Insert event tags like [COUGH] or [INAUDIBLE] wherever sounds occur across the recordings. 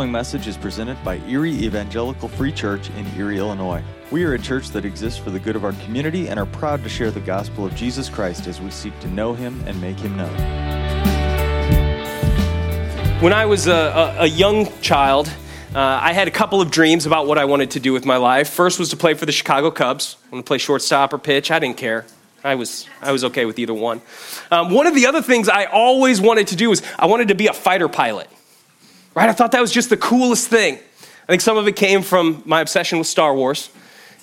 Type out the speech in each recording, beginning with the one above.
following message is presented by Erie Evangelical Free Church in Erie, Illinois. We are a church that exists for the good of our community and are proud to share the gospel of Jesus Christ as we seek to know him and make him known. When I was a, a, a young child, uh, I had a couple of dreams about what I wanted to do with my life. First was to play for the Chicago Cubs. I wanted to play shortstop or pitch. I didn't care. I was, I was okay with either one. Um, one of the other things I always wanted to do was I wanted to be a fighter pilot right? I thought that was just the coolest thing. I think some of it came from my obsession with Star Wars,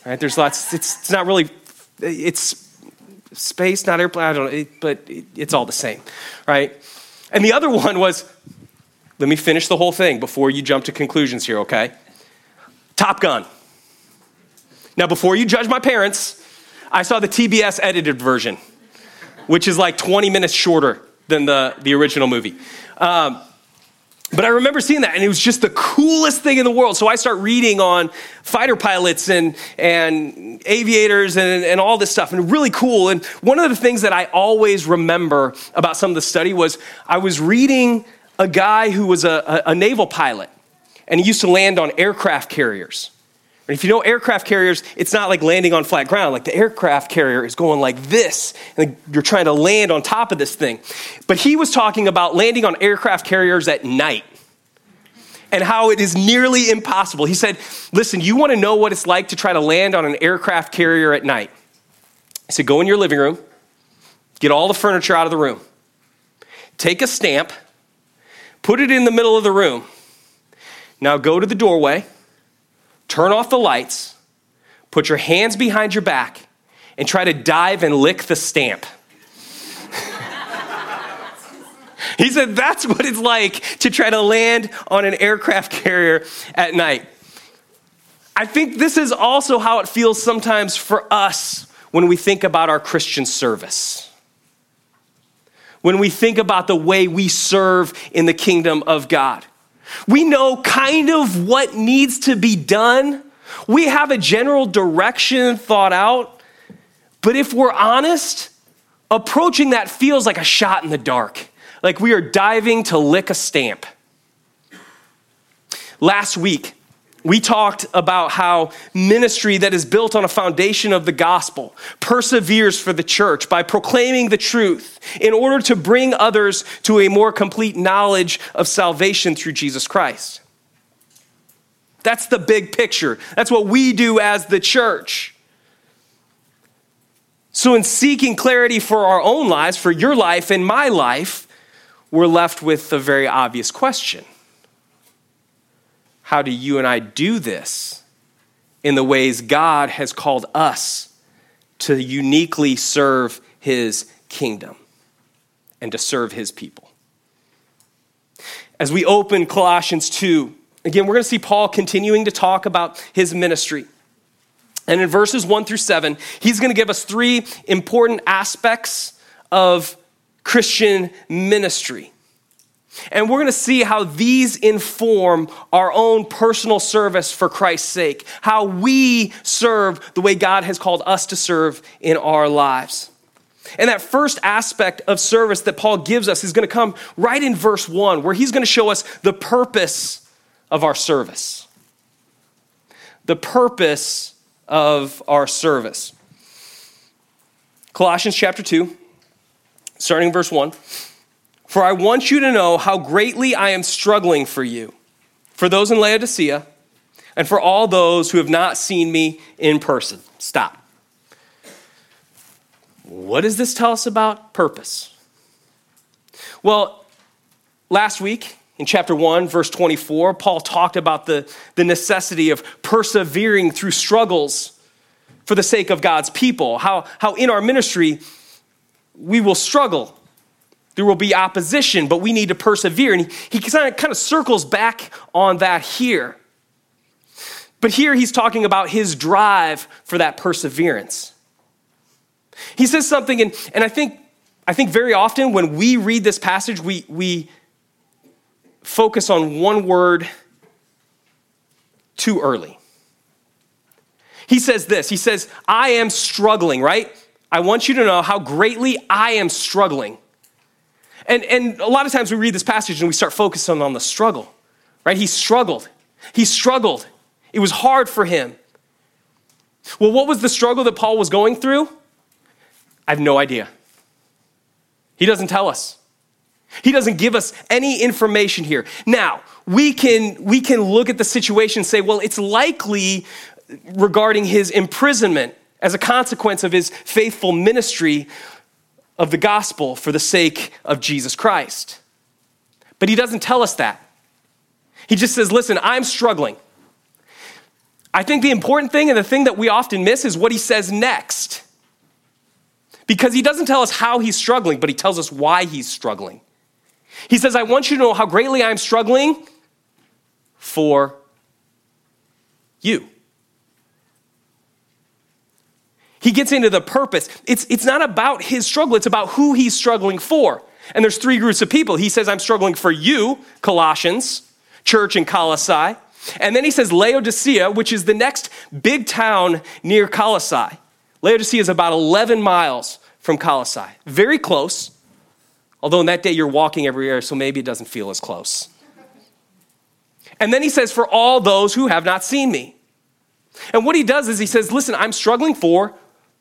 right? There's lots, it's, it's not really, it's space, not airplane, I don't know, it, but it, it's all the same, right? And the other one was, let me finish the whole thing before you jump to conclusions here, okay? Top Gun. Now, before you judge my parents, I saw the TBS edited version, which is like 20 minutes shorter than the, the original movie. Um, but I remember seeing that, and it was just the coolest thing in the world. So I start reading on fighter pilots and, and aviators and, and all this stuff, and really cool. And one of the things that I always remember about some of the study was I was reading a guy who was a, a, a naval pilot, and he used to land on aircraft carriers. And if you know aircraft carriers, it's not like landing on flat ground. Like the aircraft carrier is going like this, and you're trying to land on top of this thing. But he was talking about landing on aircraft carriers at night and how it is nearly impossible. He said, Listen, you want to know what it's like to try to land on an aircraft carrier at night? He said, Go in your living room, get all the furniture out of the room, take a stamp, put it in the middle of the room. Now go to the doorway turn off the lights, put your hands behind your back, and try to dive and lick the stamp. [LAUGHS] he said that's what it's like to try to land on an aircraft carrier at night. I think this is also how it feels sometimes for us when we think about our Christian service. When we think about the way we serve in the kingdom of God. We know kind of what needs to be done. We have a general direction thought out. But if we're honest, approaching that feels like a shot in the dark, like we are diving to lick a stamp. Last week, we talked about how ministry that is built on a foundation of the gospel perseveres for the church by proclaiming the truth in order to bring others to a more complete knowledge of salvation through Jesus Christ. That's the big picture. That's what we do as the church. So, in seeking clarity for our own lives, for your life and my life, we're left with a very obvious question how do you and I do this in the ways God has called us to uniquely serve his kingdom and to serve his people? As we open Colossians 2, again, we're going to see Paul continuing to talk about his ministry. And in verses 1 through 7, he's going to give us three important aspects of Christian ministry. And we're going to see how these inform our own personal service for Christ's sake, how we serve the way God has called us to serve in our lives. And that first aspect of service that Paul gives us is going to come right in verse 1, where he's going to show us the purpose of our service. The purpose of our service. Colossians chapter 2, starting in verse 1. For I want you to know how greatly I am struggling for you, for those in Laodicea, and for all those who have not seen me in person. Stop. What does this tell us about purpose? Well, last week in chapter 1, verse 24, Paul talked about the, the necessity of persevering through struggles for the sake of God's people, how, how in our ministry we will struggle there will be opposition, but we need to persevere. And he, he kind, of, circles back on that here. But here he's talking about his drive for that perseverance. He says something, and, and I, think, I think very often when we read this passage, we, we focus on one word too early. He says this He says, I am struggling, right? I want you to know how greatly I am struggling. And, and a lot of times we read this passage and we start focusing on the struggle, right? He struggled. He struggled. It was hard for him. Well, what was the struggle that Paul was going through? I have no idea. He doesn't tell us. He doesn't give us any information here. Now, we can, we can look at the situation and say, well, it's likely regarding his imprisonment as a consequence of his faithful ministry of the gospel for the sake of Jesus Christ. But he doesn't tell us that. He just says, listen, I'm struggling. I think the important thing and the thing that we often miss is what he says next. Because he doesn't tell us how he's struggling, but he tells us why he's struggling. He says, I want you to know how greatly I'm struggling for you. He gets into the purpose. It's, it's not about his struggle, it's about who he's struggling for. And there's three groups of people. He says, I'm struggling for you, Colossians, church in Colossae. And then he says Laodicea, which is the next big town near Colossae. Laodicea is about 11 miles from Colossae, very close. Although in that day you're walking everywhere, so maybe it doesn't feel as close. And then he says, For all those who have not seen me. And what he does is he says, Listen, I'm struggling for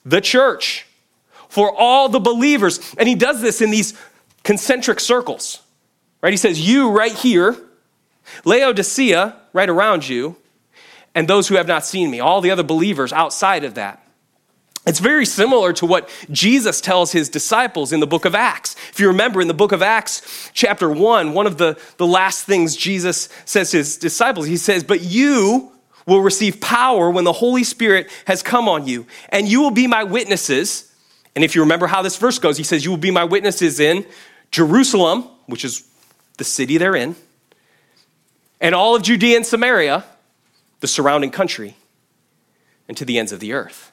the church, for all the believers. And he does this in these concentric circles, right? He says, You right here, Laodicea right around you, and those who have not seen me, all the other believers outside of that. It's very similar to what Jesus tells his disciples in the book of Acts. If you remember in the book of Acts, chapter 1, one of the, the last things Jesus says to his disciples, he says, But you will receive power when the Holy Spirit has come on you, and you will be my witnesses. And if you remember how this verse goes, he says, You will be my witnesses in Jerusalem, which is the city they're in, and all of Judea and Samaria, the surrounding country, and to the ends of the earth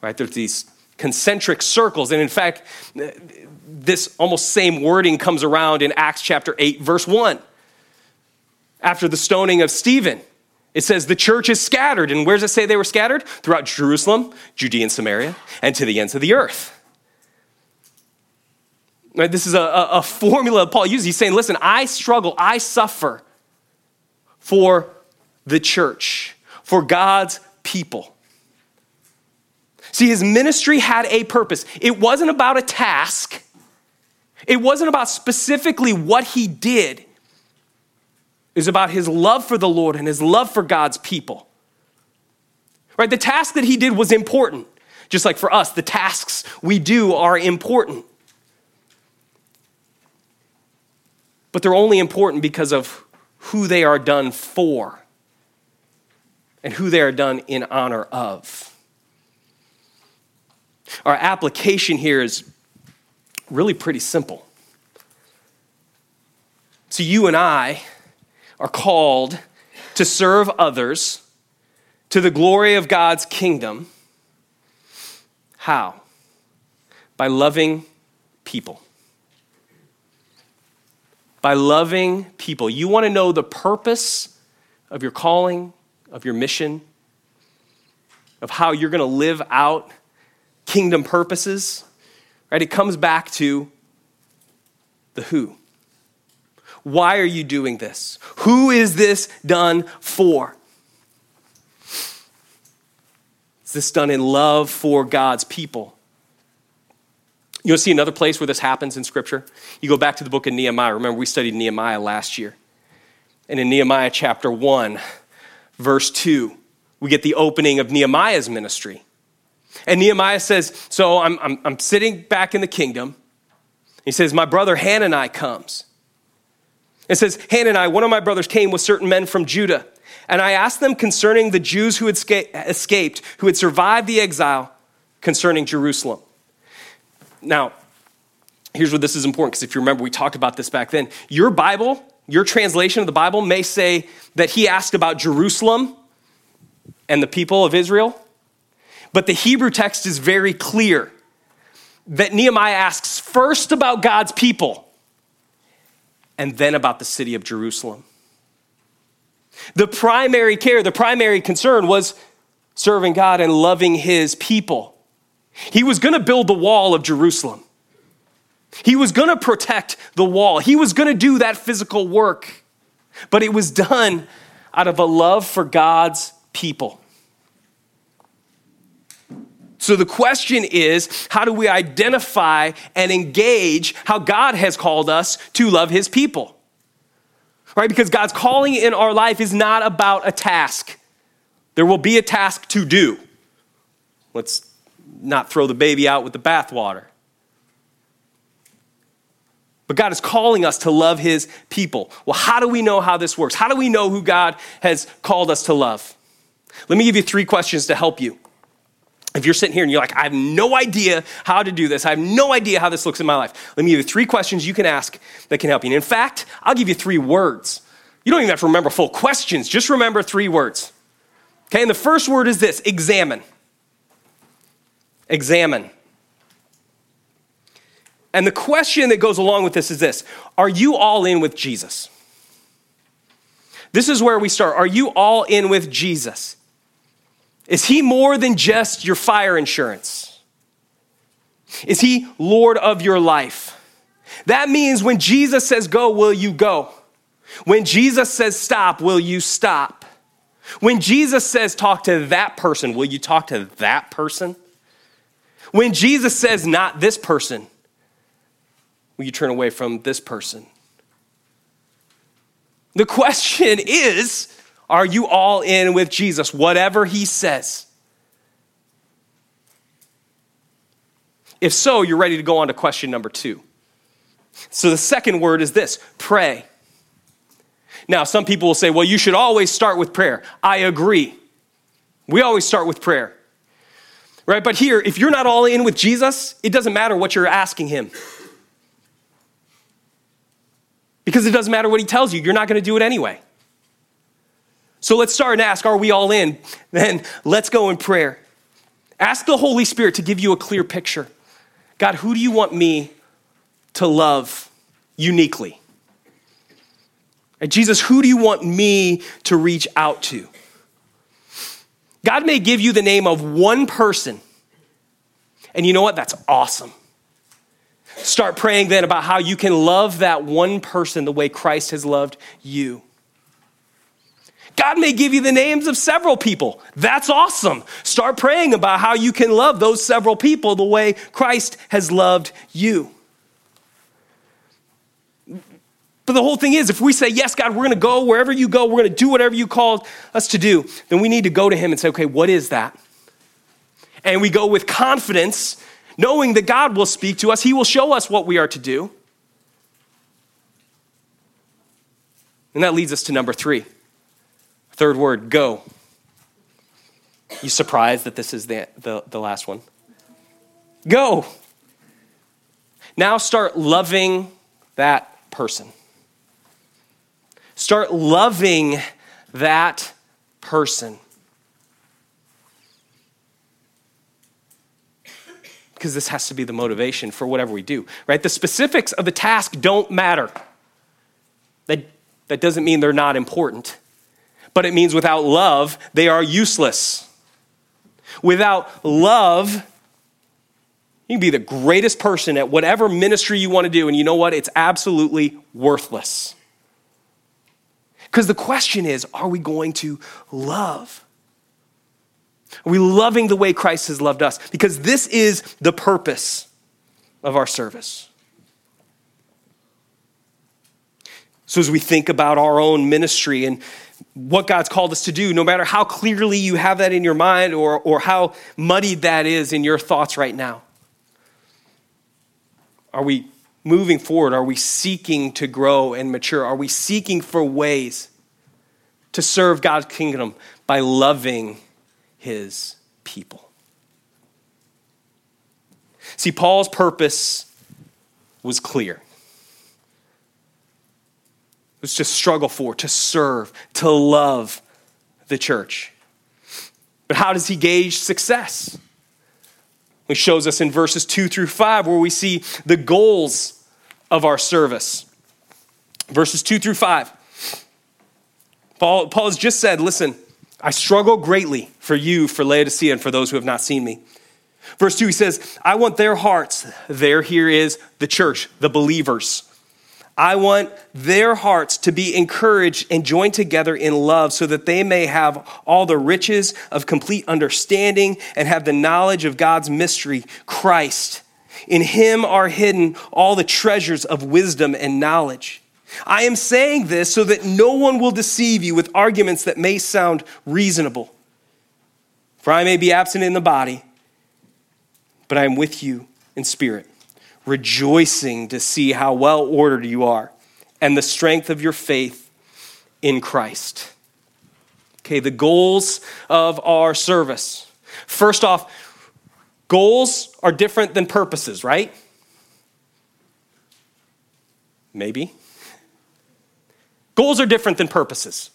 right? There's these concentric circles. And in fact, this almost same wording comes around in Acts chapter 8, verse 1. After the stoning of Stephen, it says the church is scattered. And where does it say they were scattered? Throughout Jerusalem, Judea and Samaria, and to the ends of the earth. Right, this is a, a formula Paul uses. He's saying, listen, I struggle, I suffer for the church, for God's people. See, his ministry had a purpose. It wasn't about a task, it wasn't about specifically what he did. Was about his love for the Lord and his love for God's people. Right? The task that he did was important. Just like for us, the tasks we do are important. But they're only important because of who they are done for and who they are done in honor of. Our application here is really pretty simple. So, you and I are called to serve others to the glory of God's kingdom. How? By loving people. By loving people. You want to know the purpose of your calling, of your mission, of how you're going to live out kingdom purposes, right? It comes back to the who. Why are you doing this? Who is this done for? Is this done in love for God's people? You'll see another place where this happens in Scripture. You go back to the book of Nehemiah. Remember, we studied Nehemiah last year. And in Nehemiah chapter 1, verse 2, we get the opening of Nehemiah's ministry. And Nehemiah says, So I'm, I'm, I'm sitting back in the kingdom. He says, My brother Hanani comes. It says, Hanani, one of my brothers, came with certain men from Judah. And I asked them concerning the Jews who had escaped, who had survived the exile, concerning Jerusalem. Now, here's where this is important, because if you remember, we talked about this back then. Your Bible, your translation of the Bible may say that he asked about Jerusalem and the people of Israel. But the Hebrew text is very clear that Nehemiah asks first about God's people and then about the city of Jerusalem. The primary care, the primary concern was serving God and loving his people. He was going to build the wall of Jerusalem. He was going to protect the wall. He was going to do that physical work. but it was done out of a love for God's people. So the question is how do we identify and engage how God has called us to love his people? Right? Because God's calling in our life is not about a task. There will be a task to do. Let's not throw the baby out with the bathwater. But God is calling us to love his people. Well, how do we know how this works? How do we know who God has called us to love? Let me give you three questions to help you. If you're sitting here and you're like, I have no idea how to do this, I have no idea how this looks in my life, let me give you three questions you can ask that can help you. And in fact, I'll give you three words. You don't even have to remember full questions, just remember three words. Okay, and the first word is this examine. Examine. And the question that goes along with this is this Are you all in with Jesus? This is where we start. Are you all in with Jesus? Is he more than just your fire insurance? Is he Lord of your life? That means when Jesus says go, will you go? When Jesus says stop, will you stop? When Jesus says talk to that person, will you talk to that person? When Jesus says not this person, will you turn away from this person? The question is are you all in with Jesus, whatever he says? If so, you're ready to go on to question number two. So the second word is this pray. Now, some people will say, well, you should always start with prayer. I agree. We always start with prayer. Right? But here, if you're not all in with Jesus, it doesn't matter what you're asking him. Because it doesn't matter what he tells you, you're not going to do it anyway. So let's start and ask Are we all in? [LAUGHS] Then let's go in prayer. Ask the Holy Spirit to give you a clear picture. God, who do you want me to love uniquely? And Jesus, who do you want me to reach out to? God may give you the name of one person. And you know what? That's awesome. Start praying then about how you can love that one person the way Christ has loved you. God may give you the names of several people. That's awesome. Start praying about how you can love those several people the way Christ has loved you. But the whole thing is, if we say, Yes, God, we're going to go wherever you go, we're going to do whatever you called us to do, then we need to go to Him and say, Okay, what is that? And we go with confidence knowing that God will speak to us, He will show us what we are to do. And that leads us to number three. Third word, go. You surprised that this is the, the, the last one? Go. Now start loving that person. Start loving that person. because this has to be the motivation for whatever we do, right? The specifics of the task don't matter. That, that doesn't mean they're not important, but it means without love, they are useless. Without love, you can be the greatest person at whatever ministry you want to do, and you know what? It's absolutely worthless. Because the question is are we going to love? Are we loving the way Christ has loved us? Because this is the purpose of our service. So, as we think about our own ministry and what God's called us to do, no matter how clearly you have that in your mind or, or how muddied that is in your thoughts right now, are we moving forward? Are we seeking to grow and mature? Are we seeking for ways to serve God's kingdom by loving his people. See, Paul's purpose was clear. Was to struggle for, to serve, to love the church. But how does he gauge success? He shows us in verses 2 through 5 where we see the goals of our service. Verses 2 through 5. Paul, Paul has just said, listen, I struggle greatly for you, for Laodicea, and for those who have not seen me. Verse 2, he says, I want their hearts. There, here is the church, the believers. I want their hearts to be encouraged and joined together in love so that they may have all the riches of complete understanding and have the knowledge of God's mystery, Christ. In him are hidden all the treasures of wisdom and knowledge. I am saying this so that no one will deceive you with arguments that may sound reasonable. For I may be absent in the body, but I am with you in spirit rejoicing to see how well ordered you are and the strength of your faith in Christ. Okay, the goals of our service. First off, goals are different than purposes, right? Maybe. Goals are different than purposes.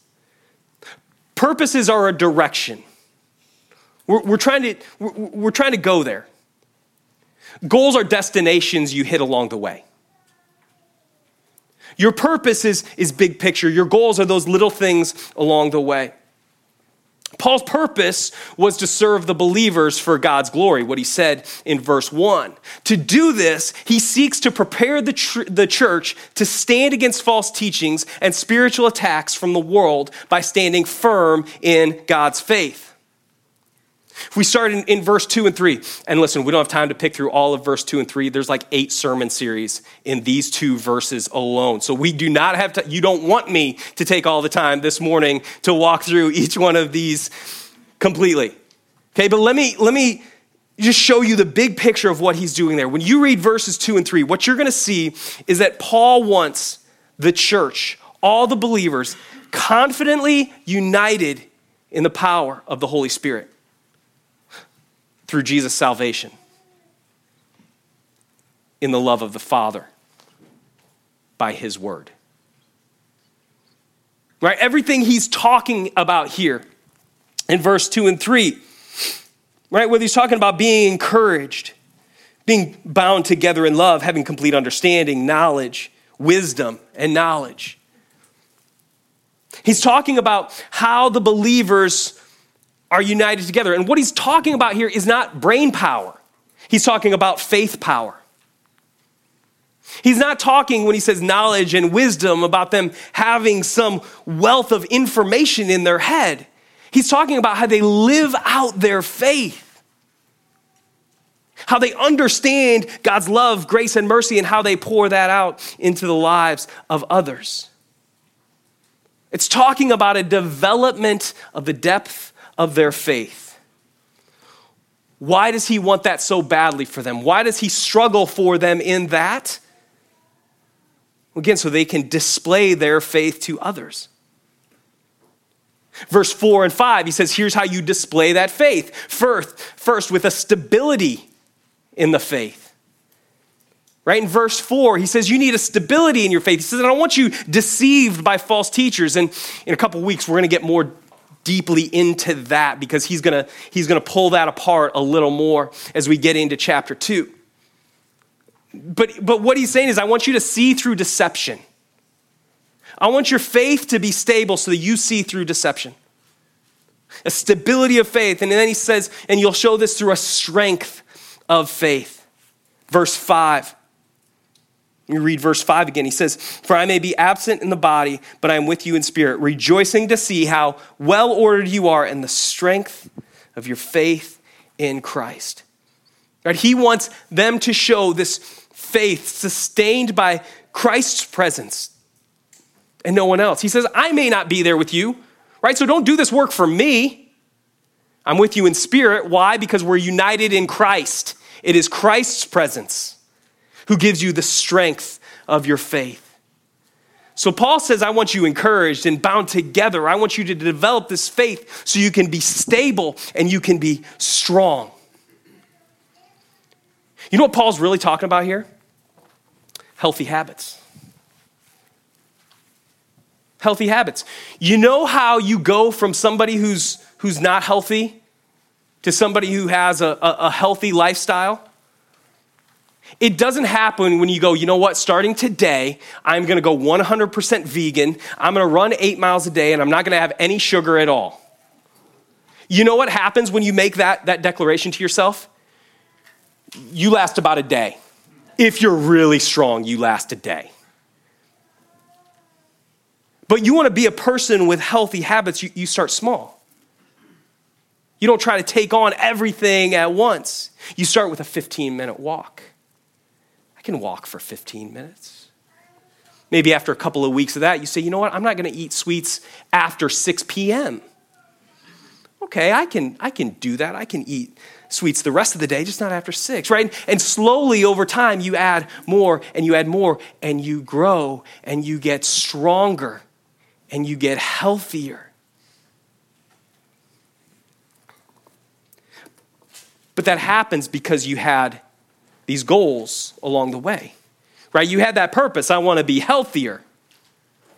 Purposes are a direction. We're, we're trying to, we're, we're trying to go there. Goals are destinations you hit along the way. Your purpose is, is big picture. Your goals are those little things along the way. Paul's purpose was to serve the believers for God's glory, what he said in verse 1. To do this, he seeks to prepare the, tr- the church to stand against false teachings and spiritual attacks from the world by standing firm in God's faith. If we start in, in, verse 2 and 3, and listen, we don't have time to pick through all of verse 2 and 3. There's like eight sermon series in these two verses alone. So we do not have to, you don't want me to take all the time this morning to walk through each one of these completely. Okay, but let me, let me just show you the big picture of what he's doing there. When you read verses 2 and 3, what you're going to see is that Paul wants the church, all the believers, confidently united in the power of the Holy Spirit through Jesus' salvation in the love of the Father by His Word. Right? Everything he's talking about here in verse 2 and 3, right? Whether he's talking about being encouraged, being bound together in love, having complete understanding, knowledge, wisdom, and knowledge. He's talking about how the believers are united together. And what he's talking about here is not brain power, he's talking about faith power. He's not talking when he says knowledge and wisdom about them having some wealth of information in their head. He's talking about how they live out their faith, how they understand God's love, grace, and mercy, and how they pour that out into the lives of others. It's talking about a development of the depth of their faith. Why does he want that so badly for them? Why does he struggle for them in that? Again, so they can display their faith to others. Verse 4 and 5, he says, Here's how you display that faith. First, first with a stability in the faith. Right in verse 4, he says, You need a stability in your faith. He says, I don't want you deceived by false teachers. And in a couple weeks, we're going to get more deeply into that because he's going to he's going to pull that apart a little more as we get into chapter 2 but but what he's saying is i want you to see through deception. I want your faith to be stable so that you see through deception. A stability of faith. And then he says and you'll show this through a strength of faith. Verse 5 you read verse 5 again. He says, For I may be absent in the body, but I am with you in spirit, rejoicing to see how well ordered you are in the strength of your faith in Christ. Right? He wants them to show this faith sustained by Christ's presence and no one else. He says, I may not be there with you, right? So don't do this work for me. I'm with you in spirit. Why? Because we're united in Christ. It is Christ's presence who gives you the strength of your faith. So Paul says, I want you encouraged and bound together. I want you to develop this faith so you can be stable and you can be strong. You know what Paul's really talking about here? Healthy habits. Healthy habits. You know how you go from somebody who's, who's not healthy to somebody who has a, a, a healthy lifestyle? It doesn't happen when you go, you know what, starting today, I'm gonna go 100% vegan. I'm gonna run eight miles a day and I'm not gonna have any sugar at all. You know what happens when you make that, that declaration to yourself? You last about a day. If you're really strong, you last a day. But you want to be a person with healthy habits, you, you start small. You don't try to take on everything at once. You start with a 15 minute walk. Can walk for 15 minutes. Maybe after a couple of weeks of that, you say, you know what, I'm not going to eat sweets after 6 p.m. Okay, I can, I can do that. I can eat sweets the rest of the day, just not after six, right? And slowly over time, you add more and you add more and you grow and you get stronger and you get healthier. But that happens because you had these goals along the way, right? You had that purpose. I want to be healthier.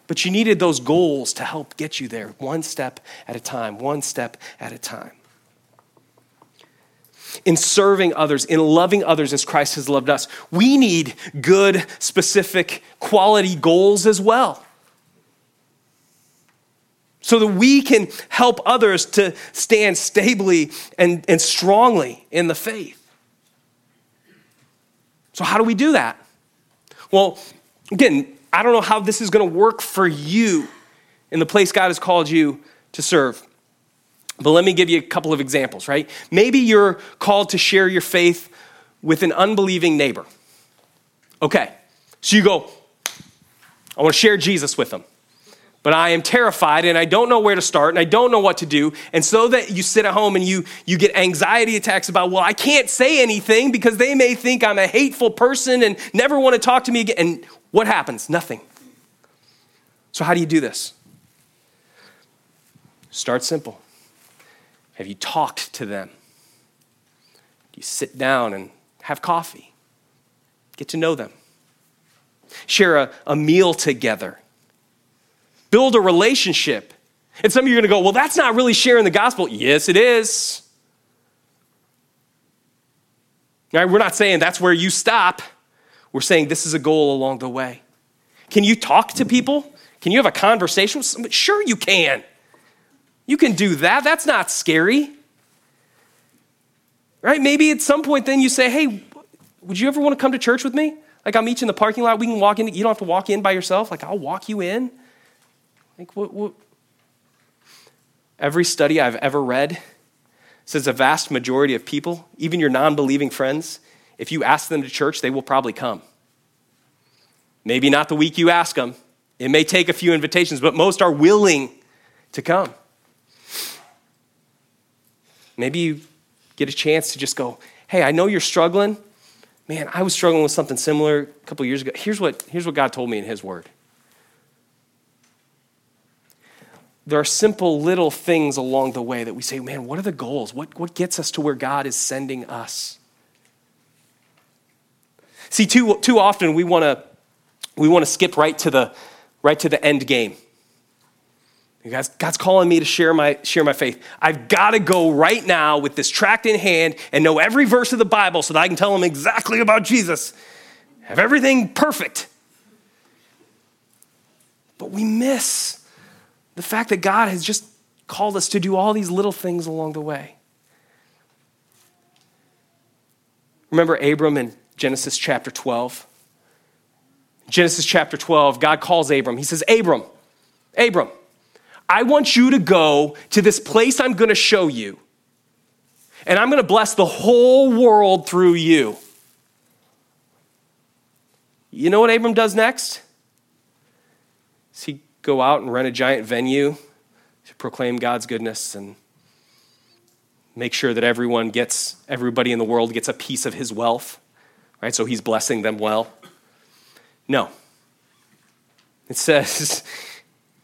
But you needed those goals to help get you there, one step at a time, one step at a time. In serving others, in loving others as Christ has loved us, we need good, specific, quality goals as well. So that we can help others to stand stably and, and strongly in the faith. So, how do we do that? Well, again, I don't know how this is going to work for you in the place God has called you to serve. But let me give you a couple of examples, right? Maybe you're called to share your faith with an unbelieving neighbor. Okay, so you go, I want to share Jesus with them. But I am terrified and I don't know where to start and I don't know what to do. And so that you sit at home and you, you get anxiety attacks about, well, I can't say anything because they may think I'm a hateful person and never want to talk to me again. And what happens? Nothing. So, how do you do this? Start simple. Have you talked to them? Do you sit down and have coffee? Get to know them. Share a, a meal together. Build a relationship. And some of you are going to go, well, that's not really sharing the gospel. Yes, it is. Right? We're not saying that's where you stop. We're saying this is a goal along the way. Can you talk to people? Can you have a conversation with somebody? Sure, you can. You can do that. That's not scary. Right? Maybe at some point then you say, hey, would you ever want to come to church with me? Like I'll meet you in the parking lot. We can walk in. You don't have to walk in by yourself. Like I'll walk you in. Like what, what? Every study I've ever read says a vast majority of people, even your non believing friends, if you ask them to church, they will probably come. Maybe not the week you ask them. It may take a few invitations, but most are willing to come. Maybe you get a chance to just go, hey, I know you're struggling. Man, I was struggling with something similar a couple years ago. Here's what, here's what God told me in His Word. There are simple little things along the way that we say, man, what are the goals? What, what gets us to where God is sending us? See, too, too often we want to we want to skip right to the right to the end game. God's, God's calling me to share my, share my faith. I've got to go right now with this tract in hand and know every verse of the Bible so that I can tell them exactly about Jesus. Have everything perfect. But we miss the fact that God has just called us to do all these little things along the way. Remember Abram in Genesis chapter 12? Genesis chapter 12, God calls Abram. He says, Abram, Abram, I want you to go to this place I'm going to show you, and I'm going to bless the whole world through you. You know what Abram does next? He go out and rent a giant venue to proclaim God's goodness and make sure that everyone gets, everybody in the world gets a piece of his wealth? Right? So he's blessing them well. No. It says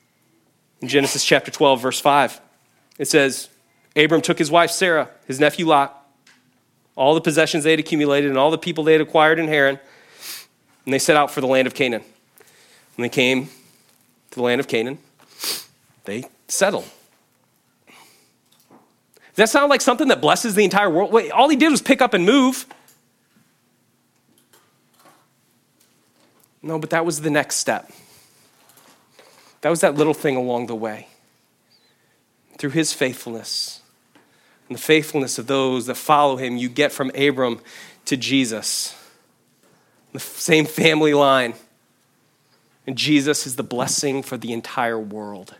[LAUGHS] in Genesis chapter 12, verse 5, it says, Abram took his wife Sarah, his nephew Lot, all the possessions they had accumulated, and all the people they had acquired in Haran, and they set out for the land of Canaan. When they came to the land of Canaan, they settle. Does that sound like something that blesses the entire world? Wait, all he did was pick up and move. No, but that was the next step. That was that little thing along the way. Through his faithfulness and the faithfulness of those that follow him, you get from Abram to Jesus. The same family line. And Jesus is the blessing for the entire world.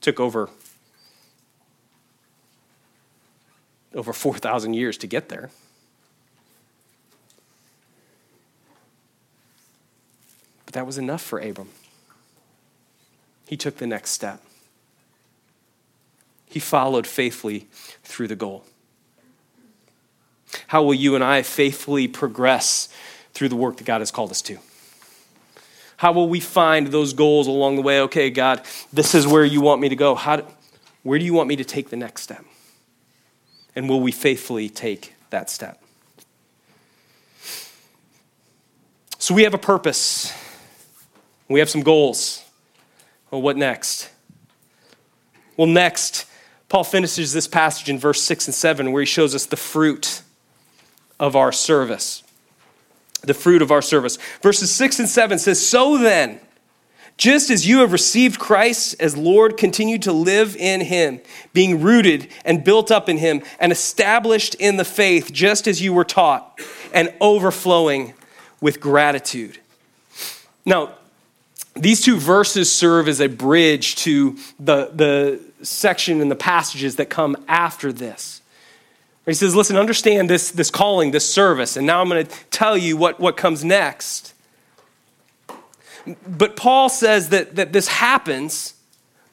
Took over over 4,000 years to get there. But that was enough for Abram. He took the next step. He followed faithfully through the goal. How will you and I faithfully progress through the work that God has called us to? How will we find those goals along the way? Okay, God, this is where you want me to go. How do, where do you want me to take the next step? And will we faithfully take that step? So we have a purpose, we have some goals. Well, what next? Well, next, Paul finishes this passage in verse 6 and 7 where he shows us the fruit of our service. The fruit of our service. Verses 6 and 7 says, So then, just as you have received Christ as Lord, continue to live in him, being rooted and built up in him, and established in the faith, just as you were taught, and overflowing with gratitude. Now, these two verses serve as a bridge to the, the section and the passages that come after this. He says, Listen, understand this, this calling, this service, and now I'm going to tell you what, what comes next. But Paul says that, that this happens,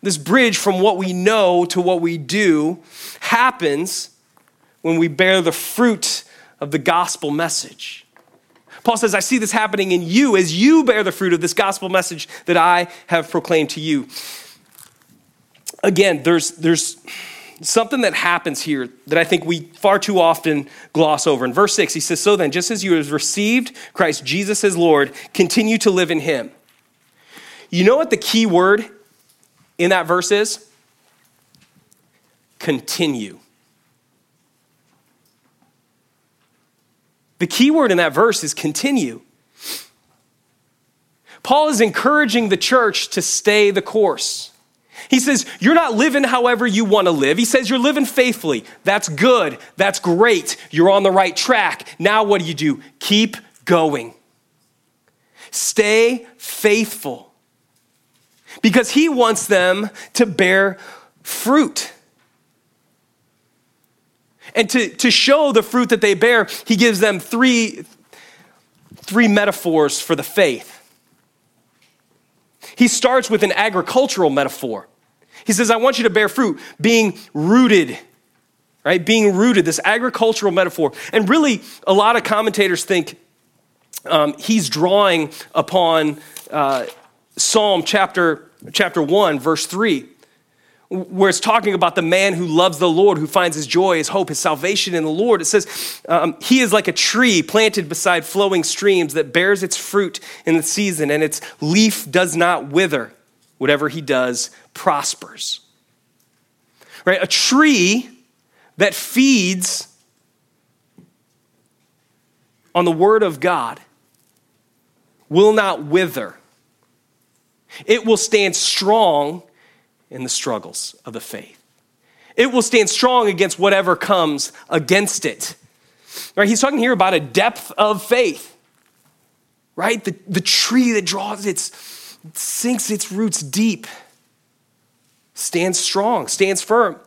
this bridge from what we know to what we do happens when we bear the fruit of the gospel message. Paul says, I see this happening in you as you bear the fruit of this gospel message that I have proclaimed to you. Again, there's, there's something that happens here that I think we far too often gloss over. In verse 6, he says, So then, just as you have received Christ Jesus as Lord, continue to live in him. You know what the key word in that verse is? Continue. The key word in that verse is continue. Paul is encouraging the church to stay the course. He says, You're not living however you want to live. He says, You're living faithfully. That's good. That's great. You're on the right track. Now, what do you do? Keep going. Stay faithful because he wants them to bear fruit. And to, to show the fruit that they bear, he gives them three, three metaphors for the faith. He starts with an agricultural metaphor. He says, I want you to bear fruit, being rooted, right? Being rooted, this agricultural metaphor. And really, a lot of commentators think um, he's drawing upon uh, Psalm chapter, chapter 1, verse 3, where it's talking about the man who loves the Lord, who finds his joy, his hope, his salvation in the Lord. It says, um, He is like a tree planted beside flowing streams that bears its fruit in the season, and its leaf does not wither. Whatever he does prospers. Right? A tree that feeds on the word of God will not wither. It will stand strong in the struggles of the faith. It will stand strong against whatever comes against it. Right? He's talking here about a depth of faith. Right? The, the tree that draws its, sinks its roots deep, stands strong, stands firm.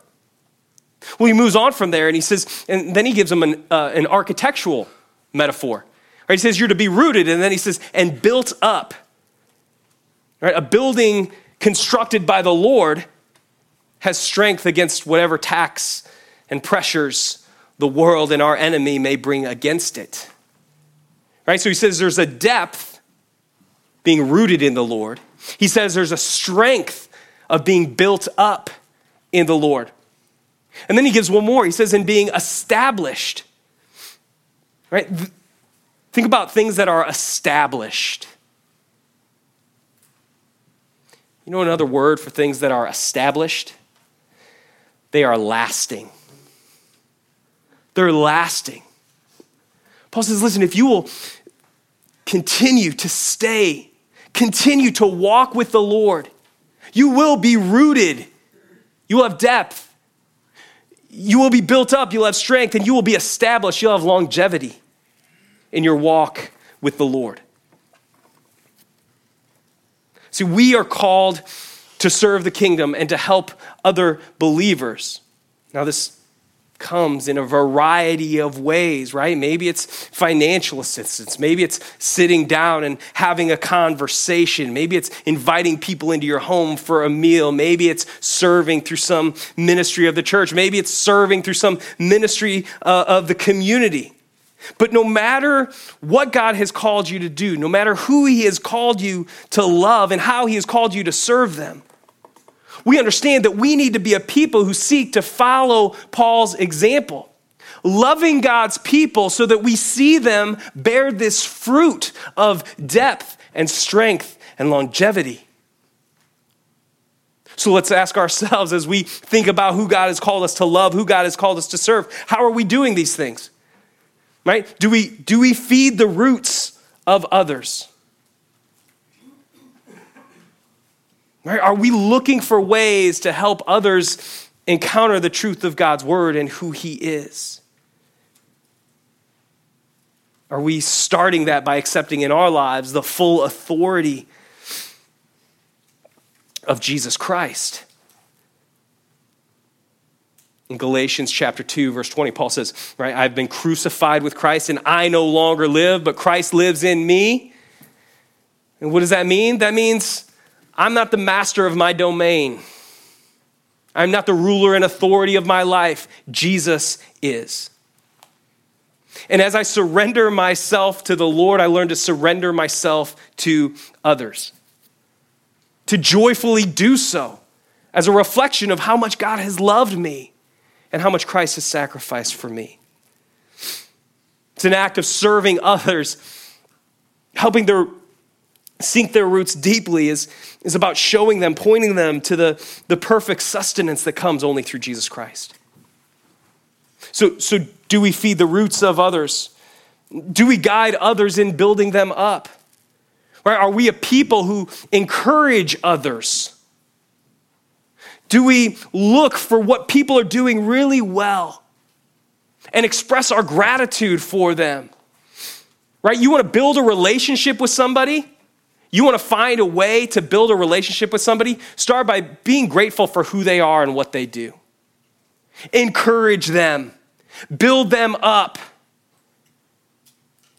Well, he moves on from there and he says, and then he gives them an, uh, an architectural metaphor. Right? He says, You're to be rooted, and then he says, and built up. Right? A building constructed by the Lord has strength against whatever tax and pressures the world and our enemy may bring against it. Right? So he says there's a depth being rooted in the Lord. He says there's a strength of being built up in the Lord. And then he gives one more. He says, in being established. Right? Think about things that are established. You know another word for things that are established? They are lasting. They're lasting. Paul says, listen, if you will continue to stay, continue to walk with the Lord, you will be rooted. You will have depth. You will be built up. You'll have strength and you will be established. You'll have longevity in your walk with the Lord. See, we are called to serve the kingdom and to help other believers. Now, this comes in a variety of ways, right? Maybe it's financial assistance. Maybe it's sitting down and having a conversation. Maybe it's inviting people into your home for a meal. Maybe it's serving through some ministry of the church. Maybe it's serving through some ministry uh, of the community. But no matter what God has called you to do, no matter who He has called you to love and how He has called you to serve them, we understand that we need to be a people who seek to follow Paul's example, loving God's people so that we see them bear this fruit of depth and strength and longevity. So let's ask ourselves as we think about who God has called us to love, who God has called us to serve, how are we doing these things? Right? Do we, do we feed the roots of others? Right? Are we looking for ways to help others encounter the truth of God's word and who He is? Are we starting that by accepting in our lives the full authority of Jesus Christ? In Galatians chapter 2, verse 20, Paul says, right, I've been crucified with Christ and I no longer live, but Christ lives in me. And what does that mean? That means I'm not the master of my domain. I'm not the ruler and authority of my life. Jesus is. And as I surrender myself to the Lord, I learn to surrender myself to others. To joyfully do so as a reflection of how much God has loved me and how much Christ has sacrificed for me. It's an act of serving others, helping their sink their roots deeply is, is about showing them, pointing them to the, the perfect sustenance that comes only through Jesus Christ. So, so, do we feed the roots of others? Do we guide others in building them up? Right? Are we a people who encourage others? Do we look for what people are doing really well and express our gratitude for them? Right? You want to build a relationship with somebody? You want to find a way to build a relationship with somebody? Start by being grateful for who they are and what they do. Encourage them, build them up.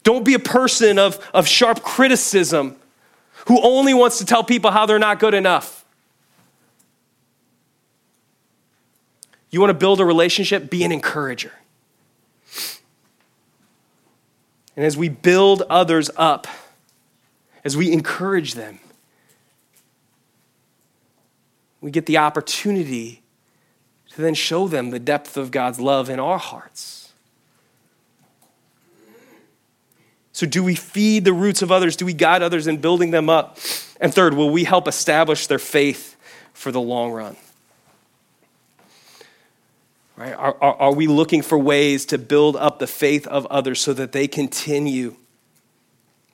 Don't be a person of, of sharp criticism who only wants to tell people how they're not good enough. You want to build a relationship? Be an encourager. And as we build others up, as we encourage them, we get the opportunity to then show them the depth of God's love in our hearts. So, do we feed the roots of others? Do we guide others in building them up? And third, will we help establish their faith for the long run? Right? Are, are, are we looking for ways to build up the faith of others so that they continue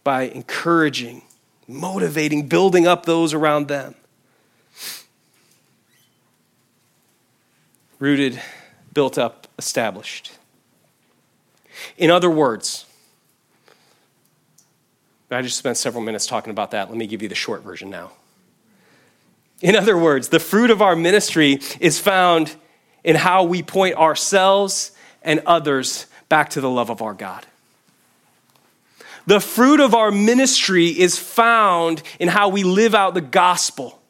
by encouraging, motivating, building up those around them. Rooted, built up, established. In other words, I just spent several minutes talking about that. Let me give you the short version now. In other words, the fruit of our ministry is found in how we point ourselves and others back to the love of our God. The fruit of our ministry is found in how we live out the gospel,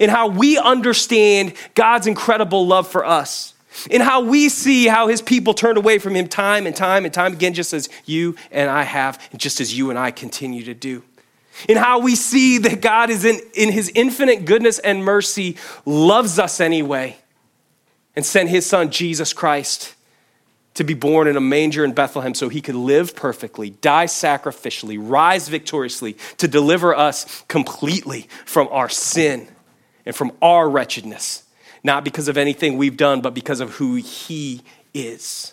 in how we understand God's incredible love for us, in how we see how his people turned away from him time and time and time again, just as you and I have, and just as you and I continue to do. In how we see that God is in, in his infinite goodness and mercy, loves us anyway, and sent his son, Jesus Christ, to be born in a manger in Bethlehem so he could live perfectly, die sacrificially, rise victoriously to deliver us completely from our sin and from our wretchedness, not because of anything we've done, but because of who he is.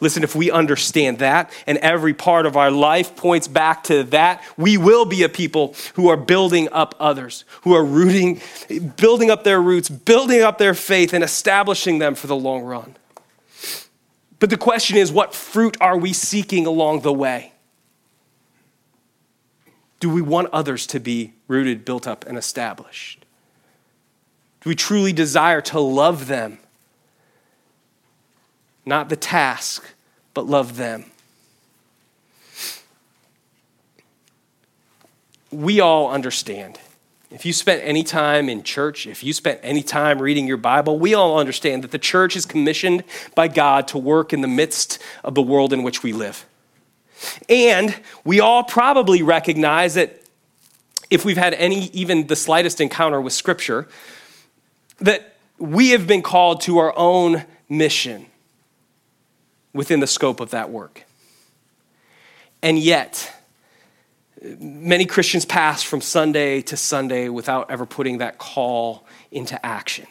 Listen, if we understand that and every part of our life points back to that, we will be a people who are building up others, who are rooting, building up their roots, building up their faith, and establishing them for the long run. But the question is, what fruit are we seeking along the way? Do we want others to be rooted, built up, and established? Do we truly desire to love them? Not the task, but love them. We all understand. If you spent any time in church, if you spent any time reading your Bible, we all understand that the church is commissioned by God to work in the midst of the world in which we live. And we all probably recognize that if we've had any, even the slightest encounter with Scripture, that we have been called to our own mission within the scope of that work. And yet, many Christians pass from Sunday to Sunday without ever putting that call into action.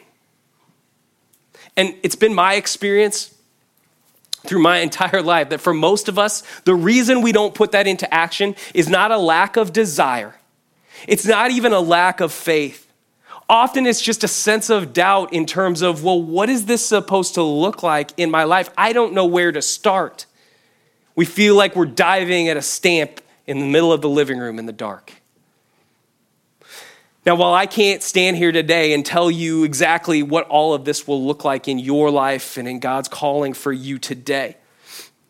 And it's been my experience through my [LAUGHS] entire life that for most of us, the reason we don't put that into action is not a lack of desire, it's not even a lack of faith. Often it's just a sense of doubt in terms of, well, what is this supposed to look like in my life? I don't know where to start. We feel like we're diving at a stamp in the middle of the living room in the dark. Now, while I can't stand here today and tell you exactly what all of this will look like in your life and in God's calling for you today,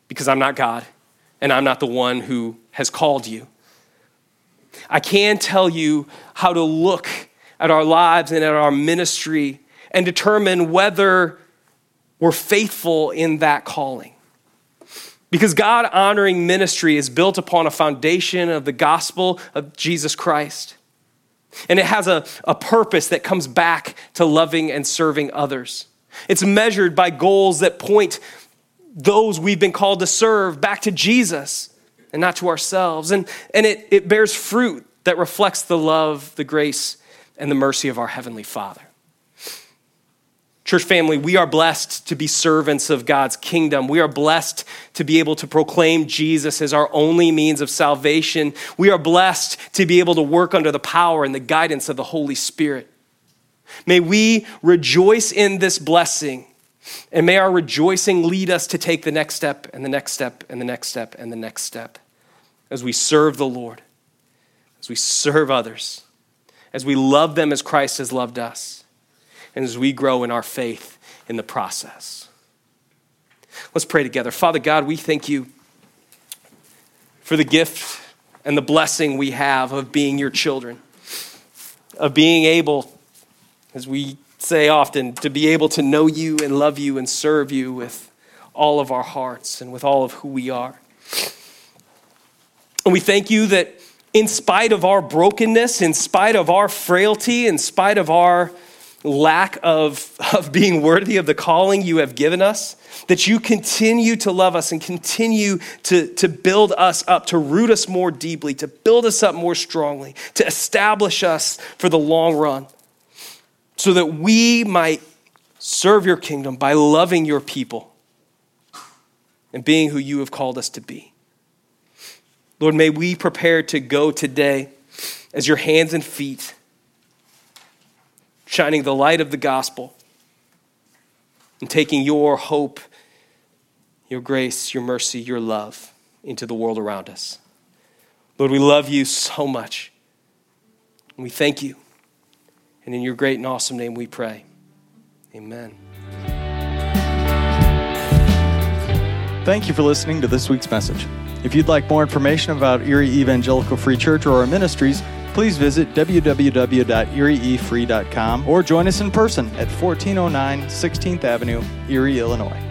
because I'm not God and I'm not the one who has called you, I can tell you how to look at our lives and at our ministry and determine whether we're faithful in that calling. Because God honoring ministry is built upon a foundation of the gospel of Jesus Christ. And it has a, a purpose that comes back to loving and serving others. It's measured by goals that point those we've been called to serve back to Jesus and not to ourselves. And, and it, it bears fruit that reflects the love, the grace, and the mercy of our Heavenly Father. Church family, we are blessed to be servants of God's kingdom. We are blessed to be able to proclaim Jesus as our only means of salvation. We are blessed to be able to work under the power and the guidance of the Holy Spirit. May we rejoice in this blessing, and may our rejoicing lead us to take the next step, and the next step, and the next step, and the next step as we serve the Lord, as we serve others, as we love them as Christ has loved us and as we grow in our faith in the process. Let's pray together. Father God, we thank you for the gift and the blessing we have of being your children, of being able, as we say often, to be able to know you and love you and serve you with all of our hearts and with all of who we are. And we thank you that in spite of our brokenness, in spite of our frailty, in spite of our lack of, of being worthy of the calling you have given us, that you continue to love us and continue to, to build us up, to root us more deeply, to build us up more strongly, to establish us for the long run, so that we might serve your kingdom by loving your people and being who you have called us to be. Lord, may we prepare to go today as your hands and feet shining the light of the gospel and taking your hope, your grace, your mercy, your love into the world around us. Lord, we love you so much. And we thank you. And in your great and awesome name we pray. Amen. Thank you for listening to this week's message. If you'd like more information about Erie Evangelical Free Church or our ministries, please visit www.erieefree.com or join us in person at 1409 16th Avenue, Erie, Illinois.